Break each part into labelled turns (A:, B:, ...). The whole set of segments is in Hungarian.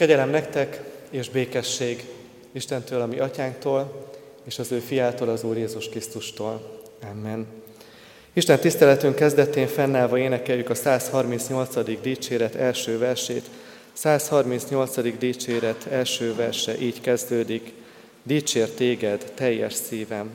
A: Kegyelem nektek és békesség Istentől, a mi atyánktól, és az ő fiától, az Úr Jézus Krisztustól. Amen. Isten tiszteletünk kezdetén fennállva énekeljük a 138. dicséret első versét. 138. dicséret első verse így kezdődik. Dicsér téged teljes szívem.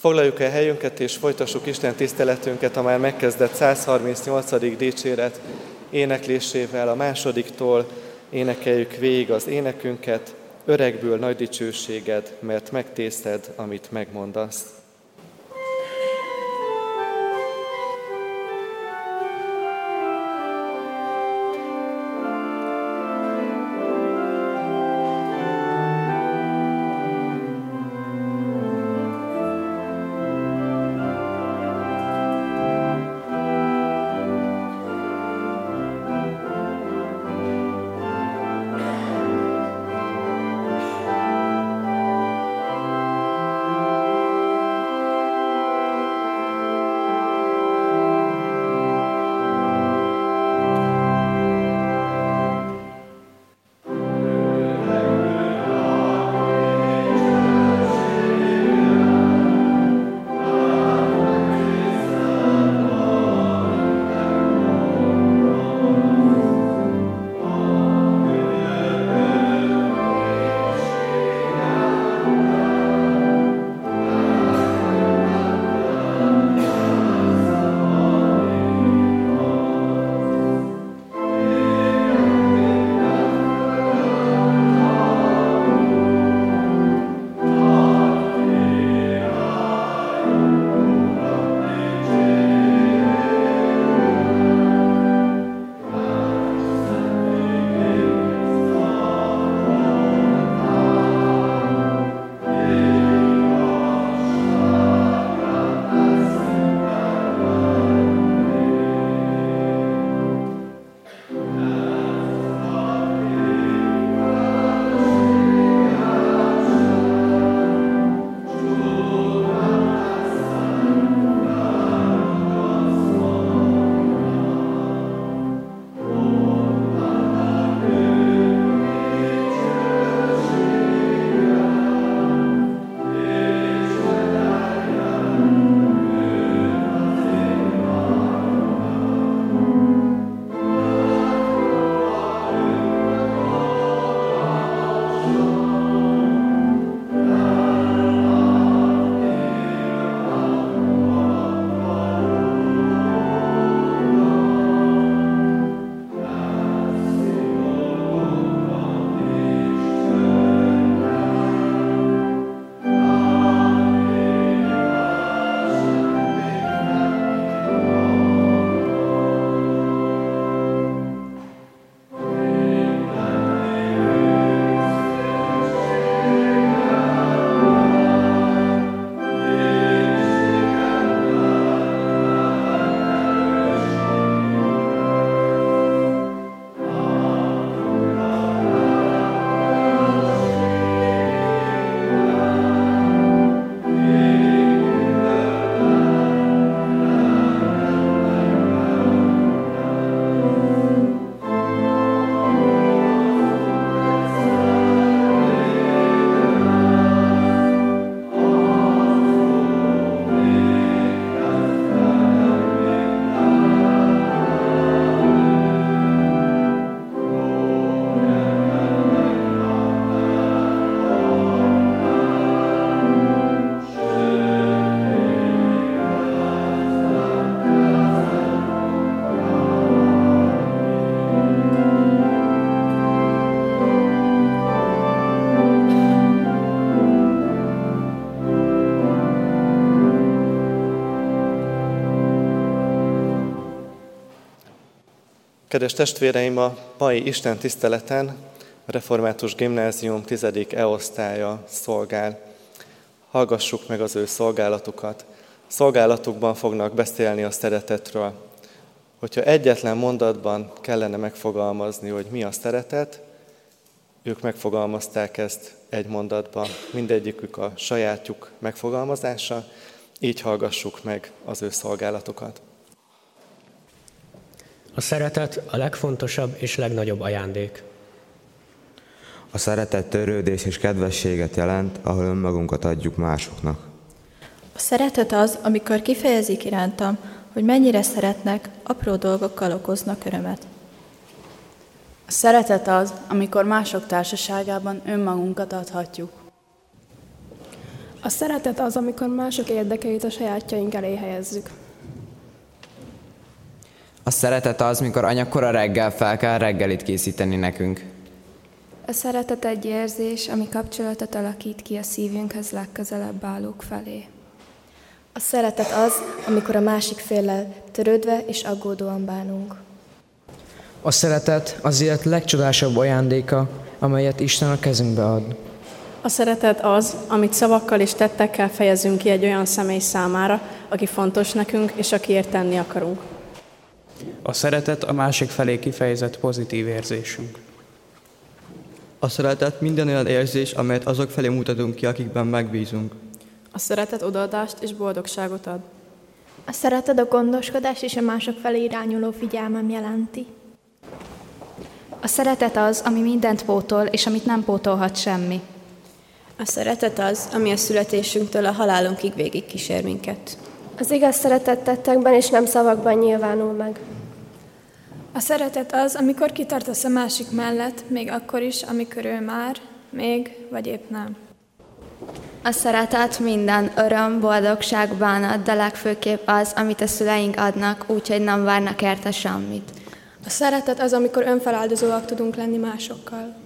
A: Foglaljuk el helyünket és folytassuk Isten tiszteletünket a már megkezdett 138. dicséret éneklésével a másodiktól énekeljük végig az énekünket, öregből nagy dicsőséged, mert megtészed, amit megmondasz. Kedves testvéreim, a mai Isten tiszteleten Református Gimnázium 10. E-osztálya szolgál. Hallgassuk meg az ő szolgálatukat. Szolgálatukban fognak beszélni a szeretetről. Hogyha egyetlen mondatban kellene megfogalmazni, hogy mi a szeretet, ők megfogalmazták ezt egy mondatban, mindegyikük a sajátjuk megfogalmazása, így hallgassuk meg az ő szolgálatokat.
B: A szeretet a legfontosabb és legnagyobb ajándék.
C: A szeretet törődés és kedvességet jelent, ahol önmagunkat adjuk másoknak.
D: A szeretet az, amikor kifejezik irántam, hogy mennyire szeretnek, apró dolgokkal okoznak örömet.
E: A szeretet az, amikor mások társaságában önmagunkat adhatjuk.
F: A szeretet az, amikor mások érdekeit a sajátjaink elé helyezzük.
G: A szeretet az, mikor anyakora reggel fel kell reggelit készíteni nekünk.
H: A szeretet egy érzés, ami kapcsolatot alakít ki a szívünkhöz legközelebb állók felé.
I: A szeretet az, amikor a másik féllel törődve és aggódóan bánunk.
J: A szeretet az élet legcsodásabb ajándéka, amelyet Isten a kezünkbe ad.
F: A szeretet az, amit szavakkal és tettekkel fejezünk ki egy olyan személy számára, aki fontos nekünk, és akiért tenni akarunk.
K: A szeretet a másik felé kifejezett pozitív érzésünk.
L: A szeretet minden olyan érzés, amelyet azok felé mutatunk ki, akikben megbízunk.
F: A szeretet odaadást és boldogságot ad.
I: A szeretet a gondoskodás és a mások felé irányuló figyelmem jelenti.
M: A szeretet az, ami mindent pótol, és amit nem pótolhat semmi.
N: A szeretet az, ami a születésünktől a halálunkig végig kísér minket.
I: Az igaz szeretet tettekben és nem szavakban nyilvánul meg.
O: A szeretet az, amikor kitartasz a másik mellett, még akkor is, amikor ő már, még vagy épp nem.
H: A szeretet minden öröm, boldogság, bánat, de legfőképp az, amit a szüleink adnak, úgyhogy nem várnak érte semmit.
O: A szeretet az, amikor önfeláldozóak tudunk lenni másokkal.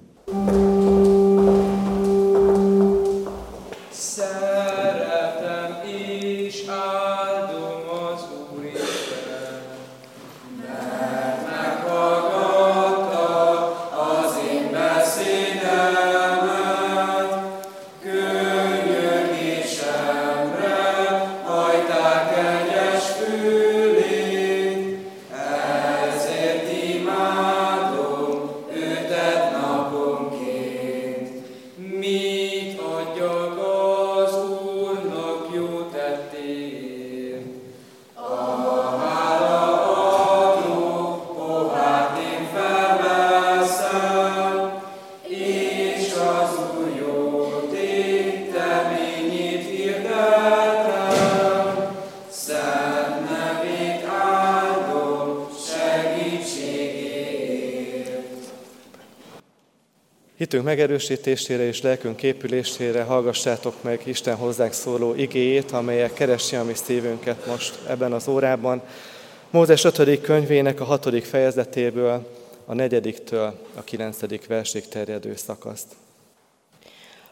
A: Hitünk megerősítésére és lelkünk épülésére hallgassátok meg Isten hozzánk szóló igéjét, amelyek keresi a mi szívünket most ebben az órában. Mózes 5. könyvének a 6. fejezetéből, a negyediktől a 9. versig terjedő szakaszt.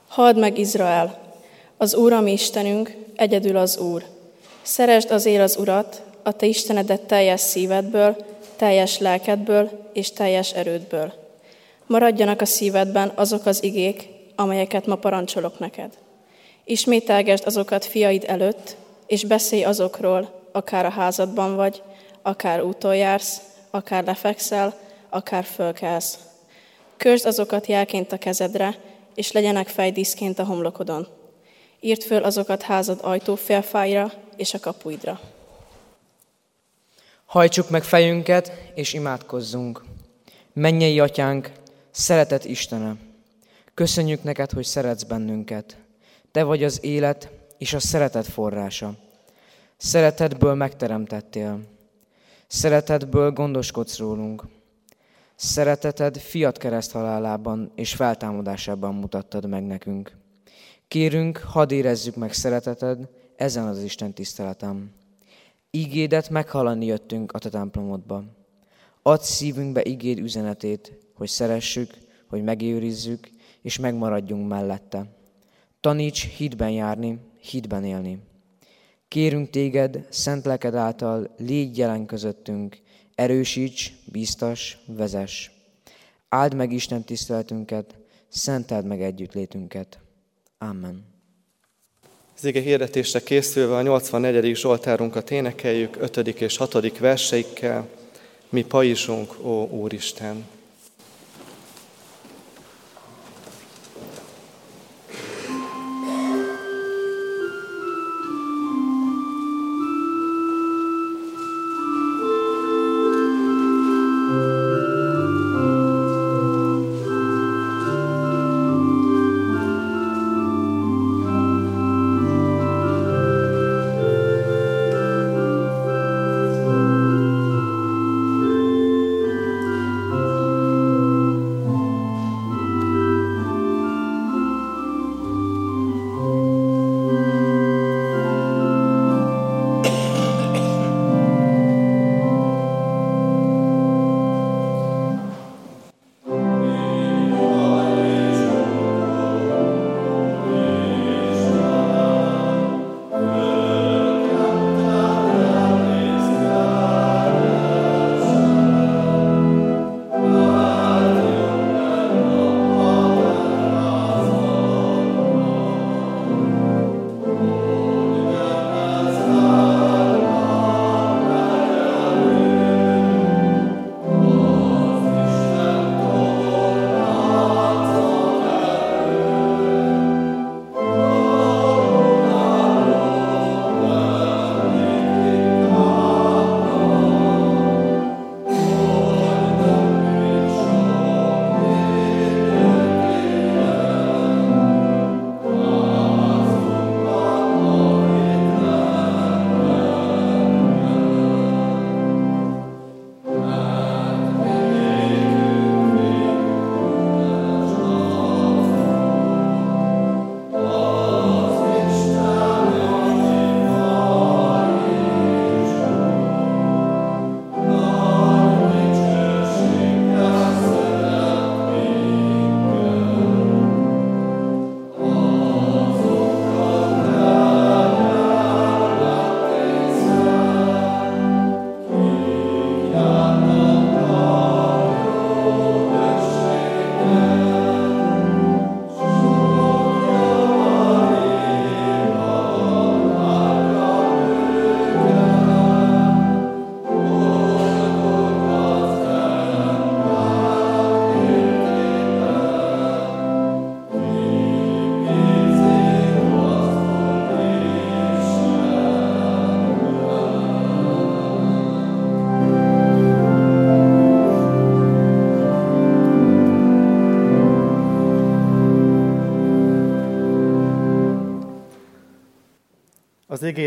F: Halld meg Izrael! Az Úr, ami Istenünk, egyedül az Úr. Szeresd azért az Urat, a te Istenedet teljes szívedből, teljes lelkedből és teljes erődből Maradjanak a szívedben azok az igék, amelyeket ma parancsolok neked. Ismételgesd azokat fiaid előtt, és beszélj azokról, akár a házadban vagy, akár úton jársz, akár lefekszel, akár fölkelsz. Kösd azokat jelként a kezedre, és legyenek fejdíszként a homlokodon. Írd föl azokat házad ajtófélfájra és a kapuidra.
J: Hajtsuk meg fejünket, és imádkozzunk. Mennyei atyánk, Szeretet Istenem, köszönjük neked, hogy szeretsz bennünket. Te vagy az élet és a szeretet forrása. Szeretetből megteremtettél. Szeretetből gondoskodsz rólunk. Szereteted fiat kereszt halálában és feltámadásában mutattad meg nekünk. Kérünk, hadd érezzük meg szereteted ezen az Isten tiszteletem. Ígédet meghallani jöttünk a te templomodba. Add szívünkbe ígéd üzenetét, hogy szeressük, hogy megőrizzük, és megmaradjunk mellette. Taníts hitben járni, hitben élni. Kérünk téged, szent lelked által, légy jelen közöttünk, Erősíts, biztos, vezess. Áld meg Isten tiszteletünket, szenteld meg együttlétünket. Amen.
A: Az ige hirdetésre készülve a 84. Zsoltárunkat énekeljük 5. és 6. verseikkel. Mi pajzsunk, ó Úristen!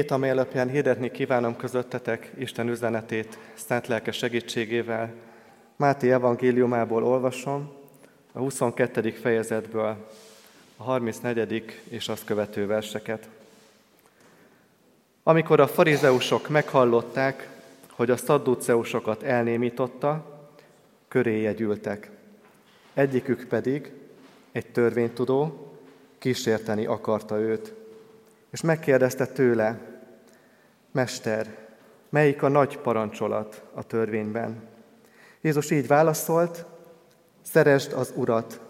A: Igét, amely alapján hirdetni kívánom közöttetek Isten üzenetét szent lelke segítségével, Máté evangéliumából olvasom, a 22. fejezetből, a 34. és azt követő verseket. Amikor a farizeusok meghallották, hogy a szadduceusokat elnémította, köréje gyűltek. Egyikük pedig, egy törvénytudó, kísérteni akarta őt és megkérdezte tőle, Mester, melyik a nagy parancsolat a törvényben? Jézus így válaszolt, szeresd az Urat,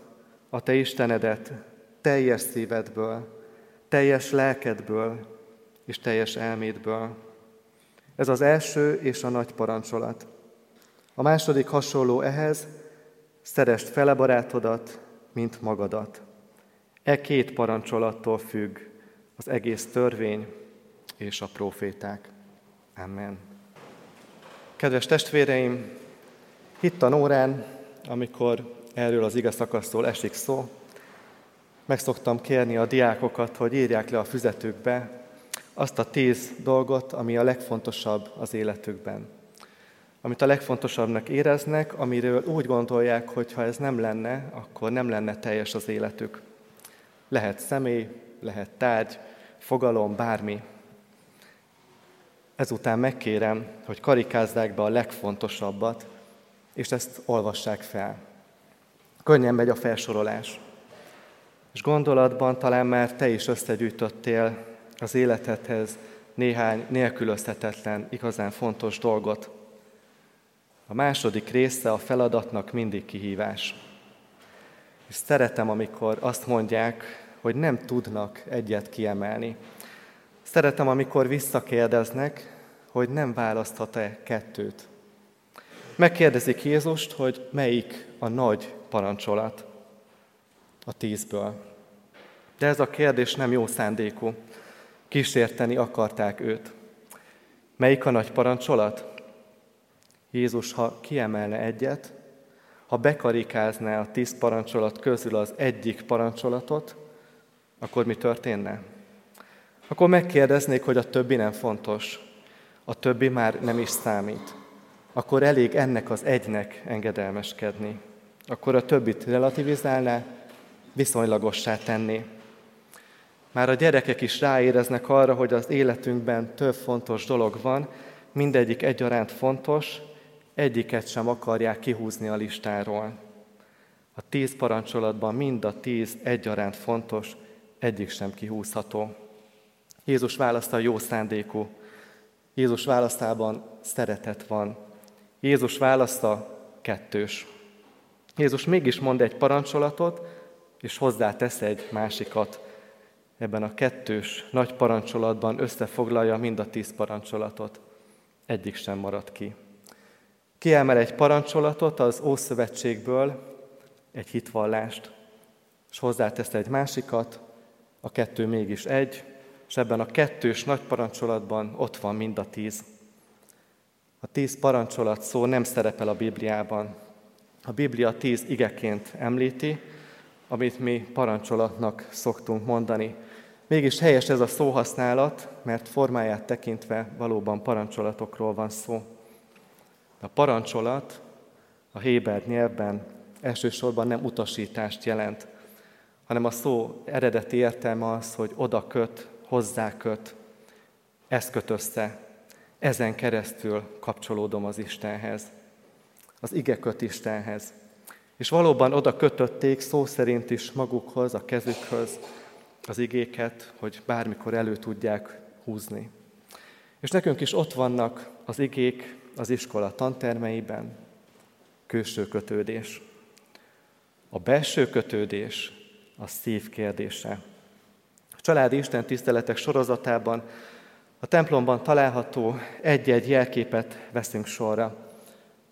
A: a te Istenedet, teljes szívedből, teljes lelkedből és teljes elmédből. Ez az első és a nagy parancsolat. A második hasonló ehhez, szeresd fele barátodat, mint magadat. E két parancsolattól függ az egész törvény és a proféták. Amen. Kedves testvéreim, hittan órán, amikor erről az igaz szakasztól esik szó, meg szoktam kérni a diákokat, hogy írják le a füzetükbe azt a tíz dolgot, ami a legfontosabb az életükben. Amit a legfontosabbnak éreznek, amiről úgy gondolják, hogy ha ez nem lenne, akkor nem lenne teljes az életük. Lehet személy, lehet tárgy, fogalom, bármi. Ezután megkérem, hogy karikázzák be a legfontosabbat, és ezt olvassák fel. Könnyen megy a felsorolás. És gondolatban talán már te is összegyűjtöttél az életedhez néhány nélkülözhetetlen, igazán fontos dolgot. A második része a feladatnak mindig kihívás. És szeretem, amikor azt mondják, hogy nem tudnak egyet kiemelni. Szeretem, amikor visszakérdeznek, hogy nem választhat-e kettőt. Megkérdezik Jézust, hogy melyik a nagy parancsolat a tízből. De ez a kérdés nem jó szándékú. Kísérteni akarták őt. Melyik a nagy parancsolat? Jézus, ha kiemelne egyet, ha bekarikázná a tíz parancsolat közül az egyik parancsolatot, akkor mi történne? Akkor megkérdeznék, hogy a többi nem fontos, a többi már nem is számít. Akkor elég ennek az egynek engedelmeskedni. Akkor a többit relativizálná, viszonylagossá tenni. Már a gyerekek is ráéreznek arra, hogy az életünkben több fontos dolog van, mindegyik egyaránt fontos, egyiket sem akarják kihúzni a listáról. A tíz parancsolatban mind a tíz egyaránt fontos, egyik sem kihúzható. Jézus választa jó szándékú. Jézus választában szeretet van. Jézus választa kettős. Jézus mégis mond egy parancsolatot, és hozzátesz egy másikat. Ebben a kettős nagy parancsolatban összefoglalja mind a tíz parancsolatot. Egyik sem marad ki. Kiemel egy parancsolatot az Ószövetségből, egy hitvallást, és hozzátesz egy másikat, a kettő mégis egy, és ebben a kettős nagy parancsolatban ott van mind a tíz. A tíz parancsolat szó nem szerepel a Bibliában. A Biblia tíz igeként említi, amit mi parancsolatnak szoktunk mondani. Mégis helyes ez a szóhasználat, mert formáját tekintve valóban parancsolatokról van szó. A parancsolat a Héber nyelvben elsősorban nem utasítást jelent, hanem a szó eredeti értelme az, hogy oda köt, hozzá köt, ezt köt össze, ezen keresztül kapcsolódom az Istenhez, az ige köt Istenhez. És valóban oda kötötték szó szerint is magukhoz, a kezükhöz az igéket, hogy bármikor elő tudják húzni. És nekünk is ott vannak az igék az iskola tantermeiben, külső kötődés. A belső kötődés a szív kérdése. Családi Isten tiszteletek sorozatában a templomban található egy-egy jelképet veszünk sorra.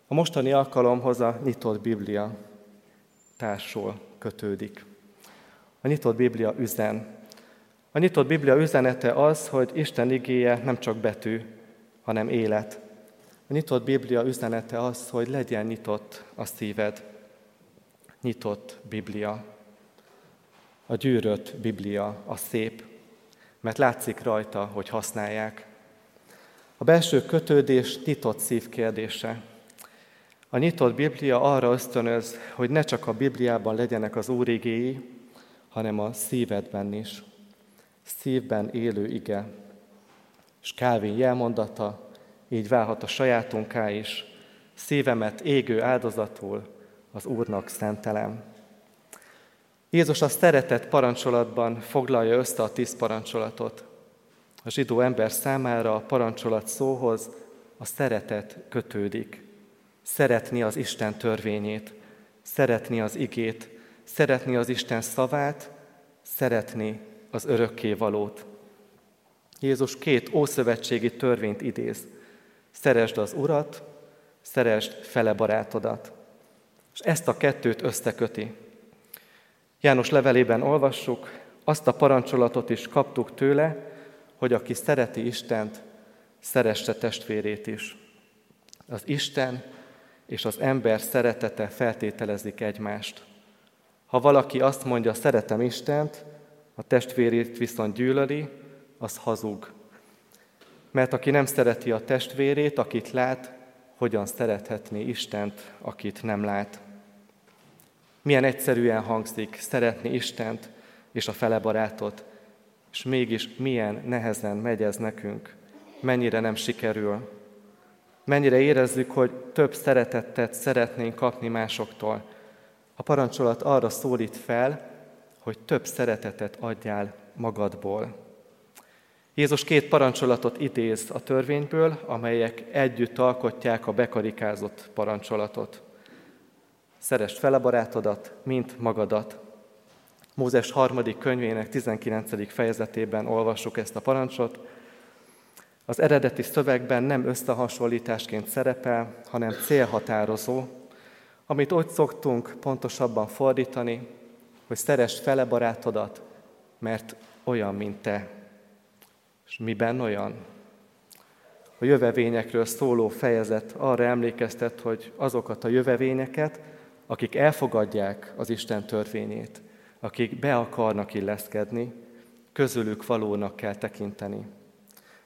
A: A mostani alkalomhoz a nyitott Biblia társul kötődik. A nyitott Biblia üzen. A nyitott Biblia üzenete az, hogy Isten igéje nem csak betű, hanem élet. A nyitott Biblia üzenete az, hogy legyen nyitott a szíved. Nyitott Biblia. A gyűrött Biblia, a szép, mert látszik rajta, hogy használják. A belső kötődés nyitott szív kérdése. A nyitott Biblia arra ösztönöz, hogy ne csak a Bibliában legyenek az Úr igéi, hanem a szívedben is. Szívben élő ige. És Kálvin jelmondata így válhat a sajátunká is. Szívemet égő áldozatul az Úrnak szentelem. Jézus a szeretett parancsolatban foglalja össze a tíz parancsolatot. A zsidó ember számára a parancsolat szóhoz a szeretet kötődik. Szeretni az Isten törvényét, szeretni az igét, szeretni az Isten szavát, szeretni az örökké valót. Jézus két ószövetségi törvényt idéz. Szeresd az Urat, szeresd fele barátodat. És ezt a kettőt összeköti. János levelében olvassuk, azt a parancsolatot is kaptuk tőle, hogy aki szereti Istent, szeresse testvérét is. Az Isten és az ember szeretete feltételezik egymást. Ha valaki azt mondja, szeretem Istent, a testvérét viszont gyűlöli, az hazug. Mert aki nem szereti a testvérét, akit lát, hogyan szerethetné Istent, akit nem lát. Milyen egyszerűen hangzik szeretni Istent és a fele barátot, és mégis milyen nehezen megy ez nekünk, mennyire nem sikerül, mennyire érezzük, hogy több szeretettet szeretnénk kapni másoktól. A parancsolat arra szólít fel, hogy több szeretetet adjál magadból. Jézus két parancsolatot idéz a törvényből, amelyek együtt alkotják a bekarikázott parancsolatot. Szerest fele barátodat, mint magadat. Mózes harmadik könyvének 19. fejezetében olvassuk ezt a parancsot. Az eredeti szövegben nem összehasonlításként szerepel, hanem célhatározó, amit ott szoktunk pontosabban fordítani, hogy szerest fele barátodat, mert olyan, mint te. És miben olyan? A jövevényekről szóló fejezet arra emlékeztet, hogy azokat a jövevényeket, akik elfogadják az Isten törvényét, akik be akarnak illeszkedni, közülük valónak kell tekinteni.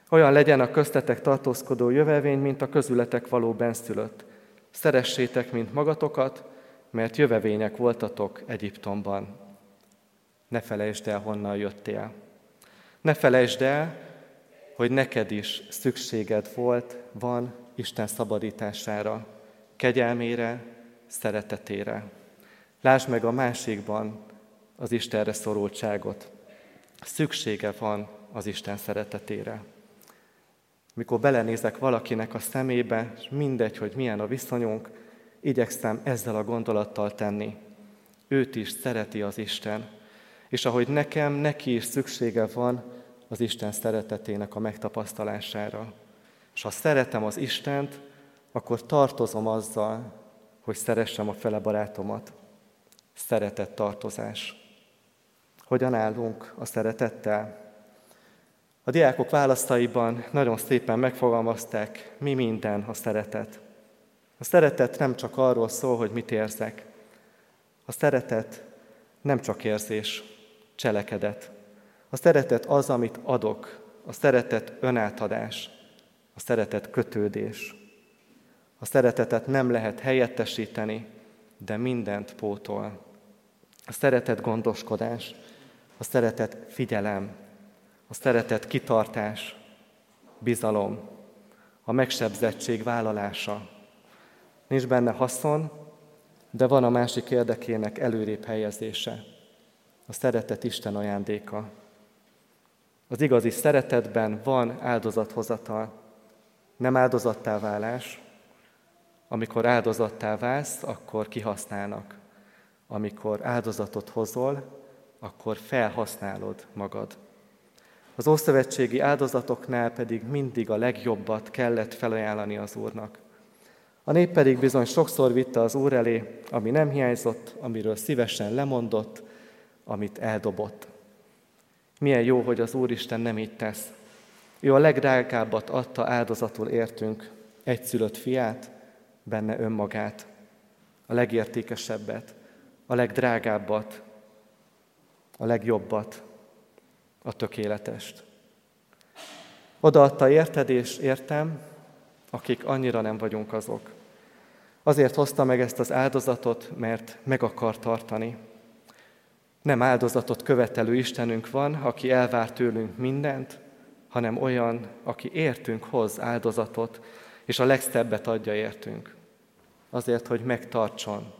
A: Olyan legyen a köztetek tartózkodó jövevény, mint a közületek való benszülött. Szeressétek, mint magatokat, mert jövevények voltatok Egyiptomban. Ne felejtsd el, honnan jöttél. Ne felejtsd el, hogy neked is szükséged volt, van Isten szabadítására, kegyelmére, szeretetére. Lásd meg a másikban az Istenre szorultságot. Szüksége van az Isten szeretetére. Mikor belenézek valakinek a szemébe, és mindegy, hogy milyen a viszonyunk, igyekszem ezzel a gondolattal tenni. Őt is szereti az Isten, és ahogy nekem, neki is szüksége van az Isten szeretetének a megtapasztalására. És ha szeretem az Istent, akkor tartozom azzal, hogy szeressem a fele barátomat. Szeretett tartozás. Hogyan állunk a szeretettel? A diákok választaiban nagyon szépen megfogalmazták, mi minden a szeretet. A szeretet nem csak arról szól, hogy mit érzek. A szeretet nem csak érzés, cselekedet. A szeretet az, amit adok. A szeretet önátadás. A szeretet kötődés. A szeretetet nem lehet helyettesíteni, de mindent pótol. A szeretet gondoskodás, a szeretet figyelem, a szeretet kitartás, bizalom, a megsebzettség vállalása. Nincs benne haszon, de van a másik érdekének előrébb helyezése. A szeretet Isten ajándéka. Az igazi szeretetben van áldozathozatal, nem áldozattá válás. Amikor áldozattá válsz, akkor kihasználnak. Amikor áldozatot hozol, akkor felhasználod magad. Az ószövetségi áldozatoknál pedig mindig a legjobbat kellett felajánlani az Úrnak. A nép pedig bizony sokszor vitte az Úr elé, ami nem hiányzott, amiről szívesen lemondott, amit eldobott. Milyen jó, hogy az Úristen nem így tesz. Ő a legdrágábbat adta áldozatul értünk, egyszülött fiát, benne önmagát, a legértékesebbet, a legdrágábbat, a legjobbat, a tökéletest. Odaadta érted és értem, akik annyira nem vagyunk azok. Azért hozta meg ezt az áldozatot, mert meg akar tartani. Nem áldozatot követelő Istenünk van, aki elvár tőlünk mindent, hanem olyan, aki értünk hoz áldozatot, és a legszebbet adja értünk. Azért, hogy megtartson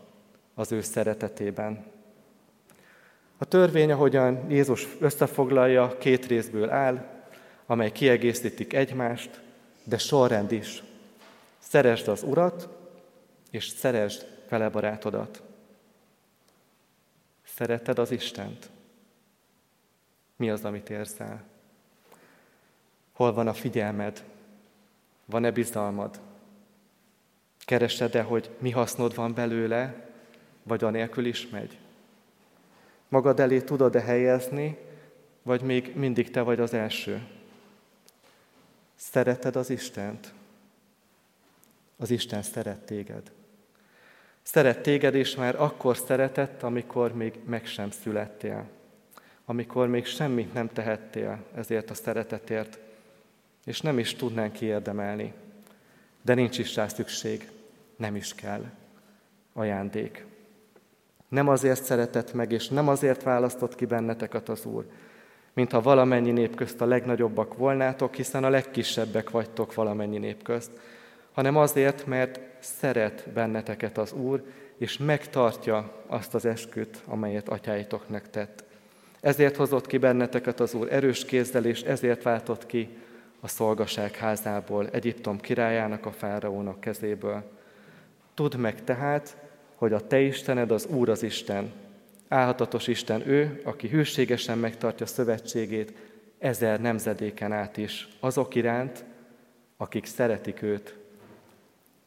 A: az ő szeretetében. A törvény, ahogyan Jézus összefoglalja, két részből áll, amely kiegészítik egymást, de sorrend is. Szeresd az Urat, és szeresd fele barátodat. Szereted az Istent? Mi az, amit érzel? Hol van a figyelmed? Van-e bizalmad? Keresed-e, hogy mi hasznod van belőle, vagy anélkül is megy? Magad elé tudod-e helyezni, vagy még mindig te vagy az első? Szereted az Istent? Az Isten szeret téged. Szeret téged, és már akkor szeretett, amikor még meg sem születtél. Amikor még semmit nem tehettél ezért a szeretetért, és nem is tudnánk kiérdemelni. De nincs is rá szükség, nem is kell. Ajándék. Nem azért szeretett meg, és nem azért választott ki benneteket az Úr, mintha valamennyi nép közt a legnagyobbak volnátok, hiszen a legkisebbek vagytok valamennyi nép közt, hanem azért, mert szeret benneteket az Úr, és megtartja azt az esküt, amelyet atyáitoknak tett. Ezért hozott ki benneteket az Úr erős kézzel, és ezért váltott ki a szolgaság házából, Egyiptom királyának, a fáraónak kezéből. Tudd meg tehát, hogy a te Istened az Úr az Isten. Álhatatos Isten ő, aki hűségesen megtartja szövetségét ezer nemzedéken át is, azok iránt, akik szeretik őt,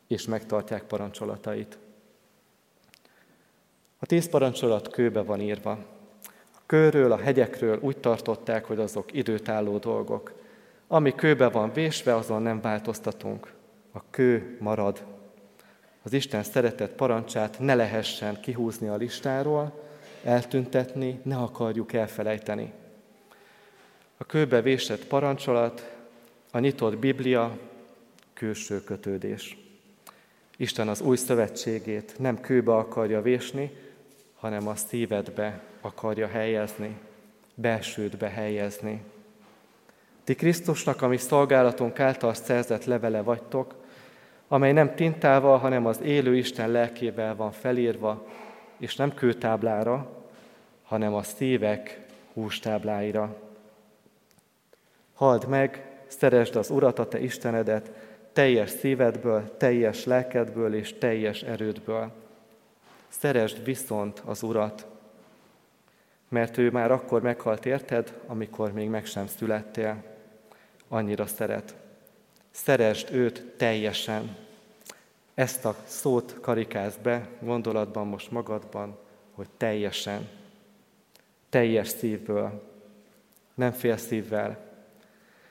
A: és megtartják parancsolatait. A tíz parancsolat kőbe van írva. A kőről, a hegyekről úgy tartották, hogy azok időtálló dolgok. Ami kőbe van vésve, azon nem változtatunk. A kő marad. Az Isten szeretett parancsát ne lehessen kihúzni a listáról, eltüntetni, ne akarjuk elfelejteni. A kőbe vésett parancsolat, a nyitott Biblia, külső kötődés. Isten az új szövetségét nem kőbe akarja vésni, hanem a szívedbe akarja helyezni, belsődbe helyezni. Ti Krisztusnak, ami szolgálatunk által szerzett levele vagytok, amely nem tintával, hanem az élő Isten lelkével van felírva, és nem kőtáblára, hanem a szívek hústábláira. Halld meg, szeresd az Urat, a te Istenedet, teljes szívedből, teljes lelkedből és teljes erődből. Szeresd viszont az Urat, mert ő már akkor meghalt érted, amikor még meg sem születtél. Annyira szeret. Szeresd őt teljesen. Ezt a szót karikázd be gondolatban most magadban, hogy teljesen. Teljes szívből. Nem fél szívvel.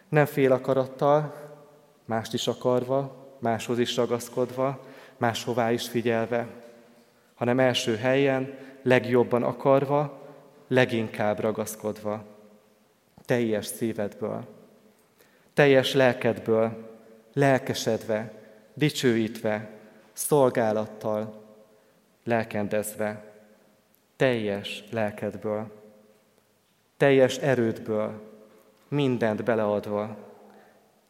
A: Nem fél akarattal, mást is akarva, máshoz is ragaszkodva, máshová is figyelve, hanem első helyen, legjobban akarva, leginkább ragaszkodva, teljes szívedből, teljes lelkedből, lelkesedve, dicsőítve, szolgálattal, lelkendezve, teljes lelkedből, teljes erődből, mindent beleadva,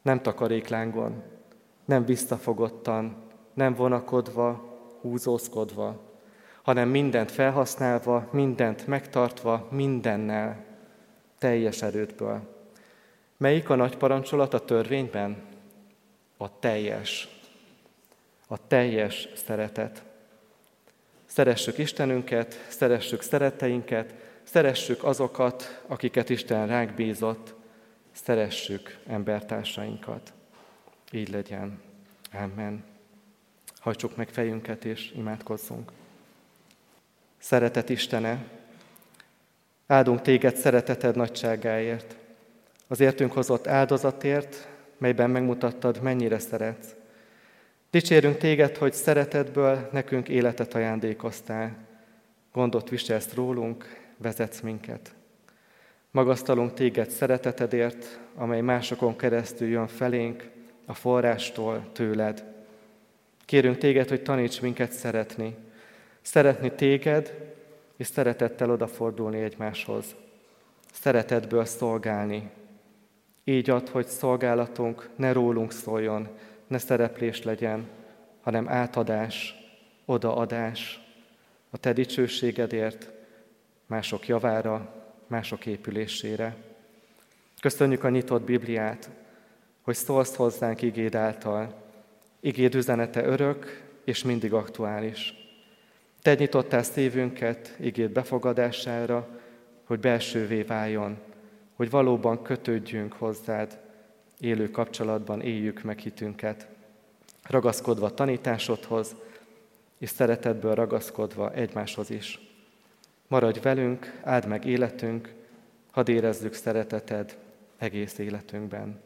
A: nem takaréklángon, nem visszafogottan, nem vonakodva, húzózkodva, hanem mindent felhasználva, mindent megtartva, mindennel, teljes erődből. Melyik a nagy parancsolat a törvényben? A teljes. A teljes szeretet. Szeressük Istenünket, szeressük szeretteinket, szeressük azokat, akiket Isten ránk bízott, szeressük embertársainkat. Így legyen. Amen. Hajtsuk meg fejünket és imádkozzunk. Szeretet Istene, áldunk téged szereteted nagyságáért, az értünk hozott áldozatért, melyben megmutattad, mennyire szeretsz. Dicsérünk téged, hogy szeretetből nekünk életet ajándékoztál. Gondot viselsz rólunk, vezetsz minket. Magasztalunk téged szeretetedért, amely másokon keresztül jön felénk, a forrástól, tőled. Kérünk téged, hogy taníts minket szeretni. Szeretni téged, és szeretettel odafordulni egymáshoz. Szeretetből szolgálni. Így ad, hogy szolgálatunk ne rólunk szóljon, ne szereplés legyen, hanem átadás, odaadás a te dicsőségedért, mások javára, mások épülésére. Köszönjük a nyitott Bibliát, hogy szólsz hozzánk igéd által. Igéd üzenete örök és mindig aktuális. Te nyitottál szívünket igéd befogadására, hogy belsővé váljon, hogy valóban kötődjünk hozzád, élő kapcsolatban éljük meg hitünket, ragaszkodva tanításodhoz, és szeretetből ragaszkodva egymáshoz is. Maradj velünk, áld meg életünk, hadd érezzük szereteted egész életünkben.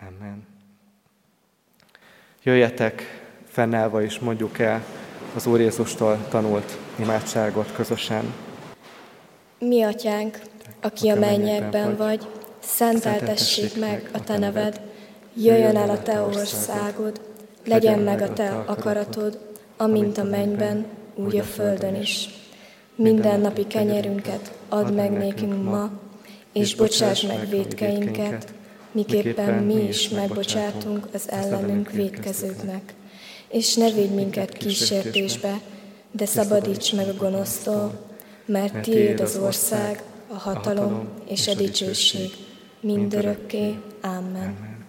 A: Amen. Jöjjetek fennállva és mondjuk el az Úr Jézustól tanult imádságot közösen.
I: Mi atyánk, aki a mennyekben vagy, szenteltessék meg a te neved, jöjjön el a te országod, legyen meg a te akaratod, amint a mennyben, úgy a földön is. Minden napi kenyerünket add meg nékünk ma, és bocsáss meg védkeinket, miképpen mi is megbocsátunk az ellenünk védkezőknek. És ne védj minket kísértésbe, de szabadíts meg a gonosztól, mert tiéd az ország, a hatalom, a hatalom és a dicsőség mindörökké. Amen. Amen.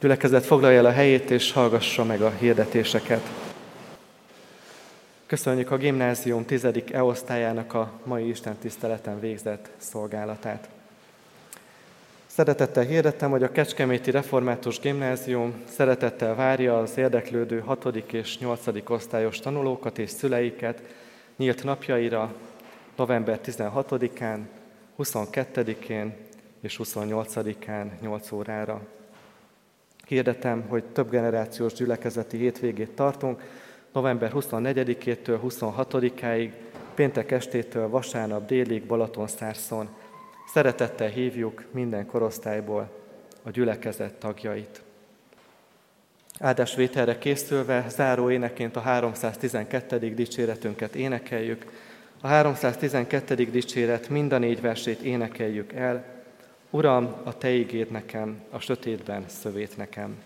A: Gyülekezet foglalja el a helyét, és hallgassa meg a hirdetéseket. Köszönjük a gimnázium tizedik E-osztályának a mai Isten tiszteleten végzett szolgálatát. Szeretettel hirdettem, hogy a Kecskeméti Református Gimnázium szeretettel várja az érdeklődő 6. és 8. osztályos tanulókat és szüleiket nyílt napjaira november 16-án, 22-én és 28-án 8 órára. Hirdetem, hogy több generációs gyülekezeti hétvégét tartunk, november 24-től 26-áig, péntek estétől vasárnap délig Balatonszárszon. Szeretettel hívjuk minden korosztályból a gyülekezet tagjait. Áldásvételre készülve záró éneként a 312. dicséretünket énekeljük. A 312. dicséret mind a négy versét énekeljük el. Uram, a Te ígéd nekem, a sötétben szövét nekem.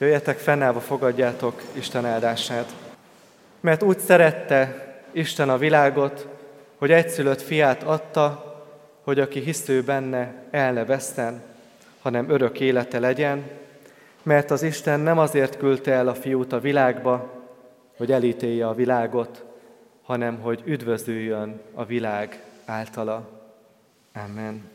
A: Jöjjetek, fennállva fogadjátok Isten áldását. Mert úgy szerette Isten a világot, hogy egyszülött fiát adta, hogy aki hisző benne, el ne veszten, hanem örök élete legyen, mert az Isten nem azért küldte el a fiút a világba, hogy elítélje a világot, hanem hogy üdvözüljön a világ általa. Amen.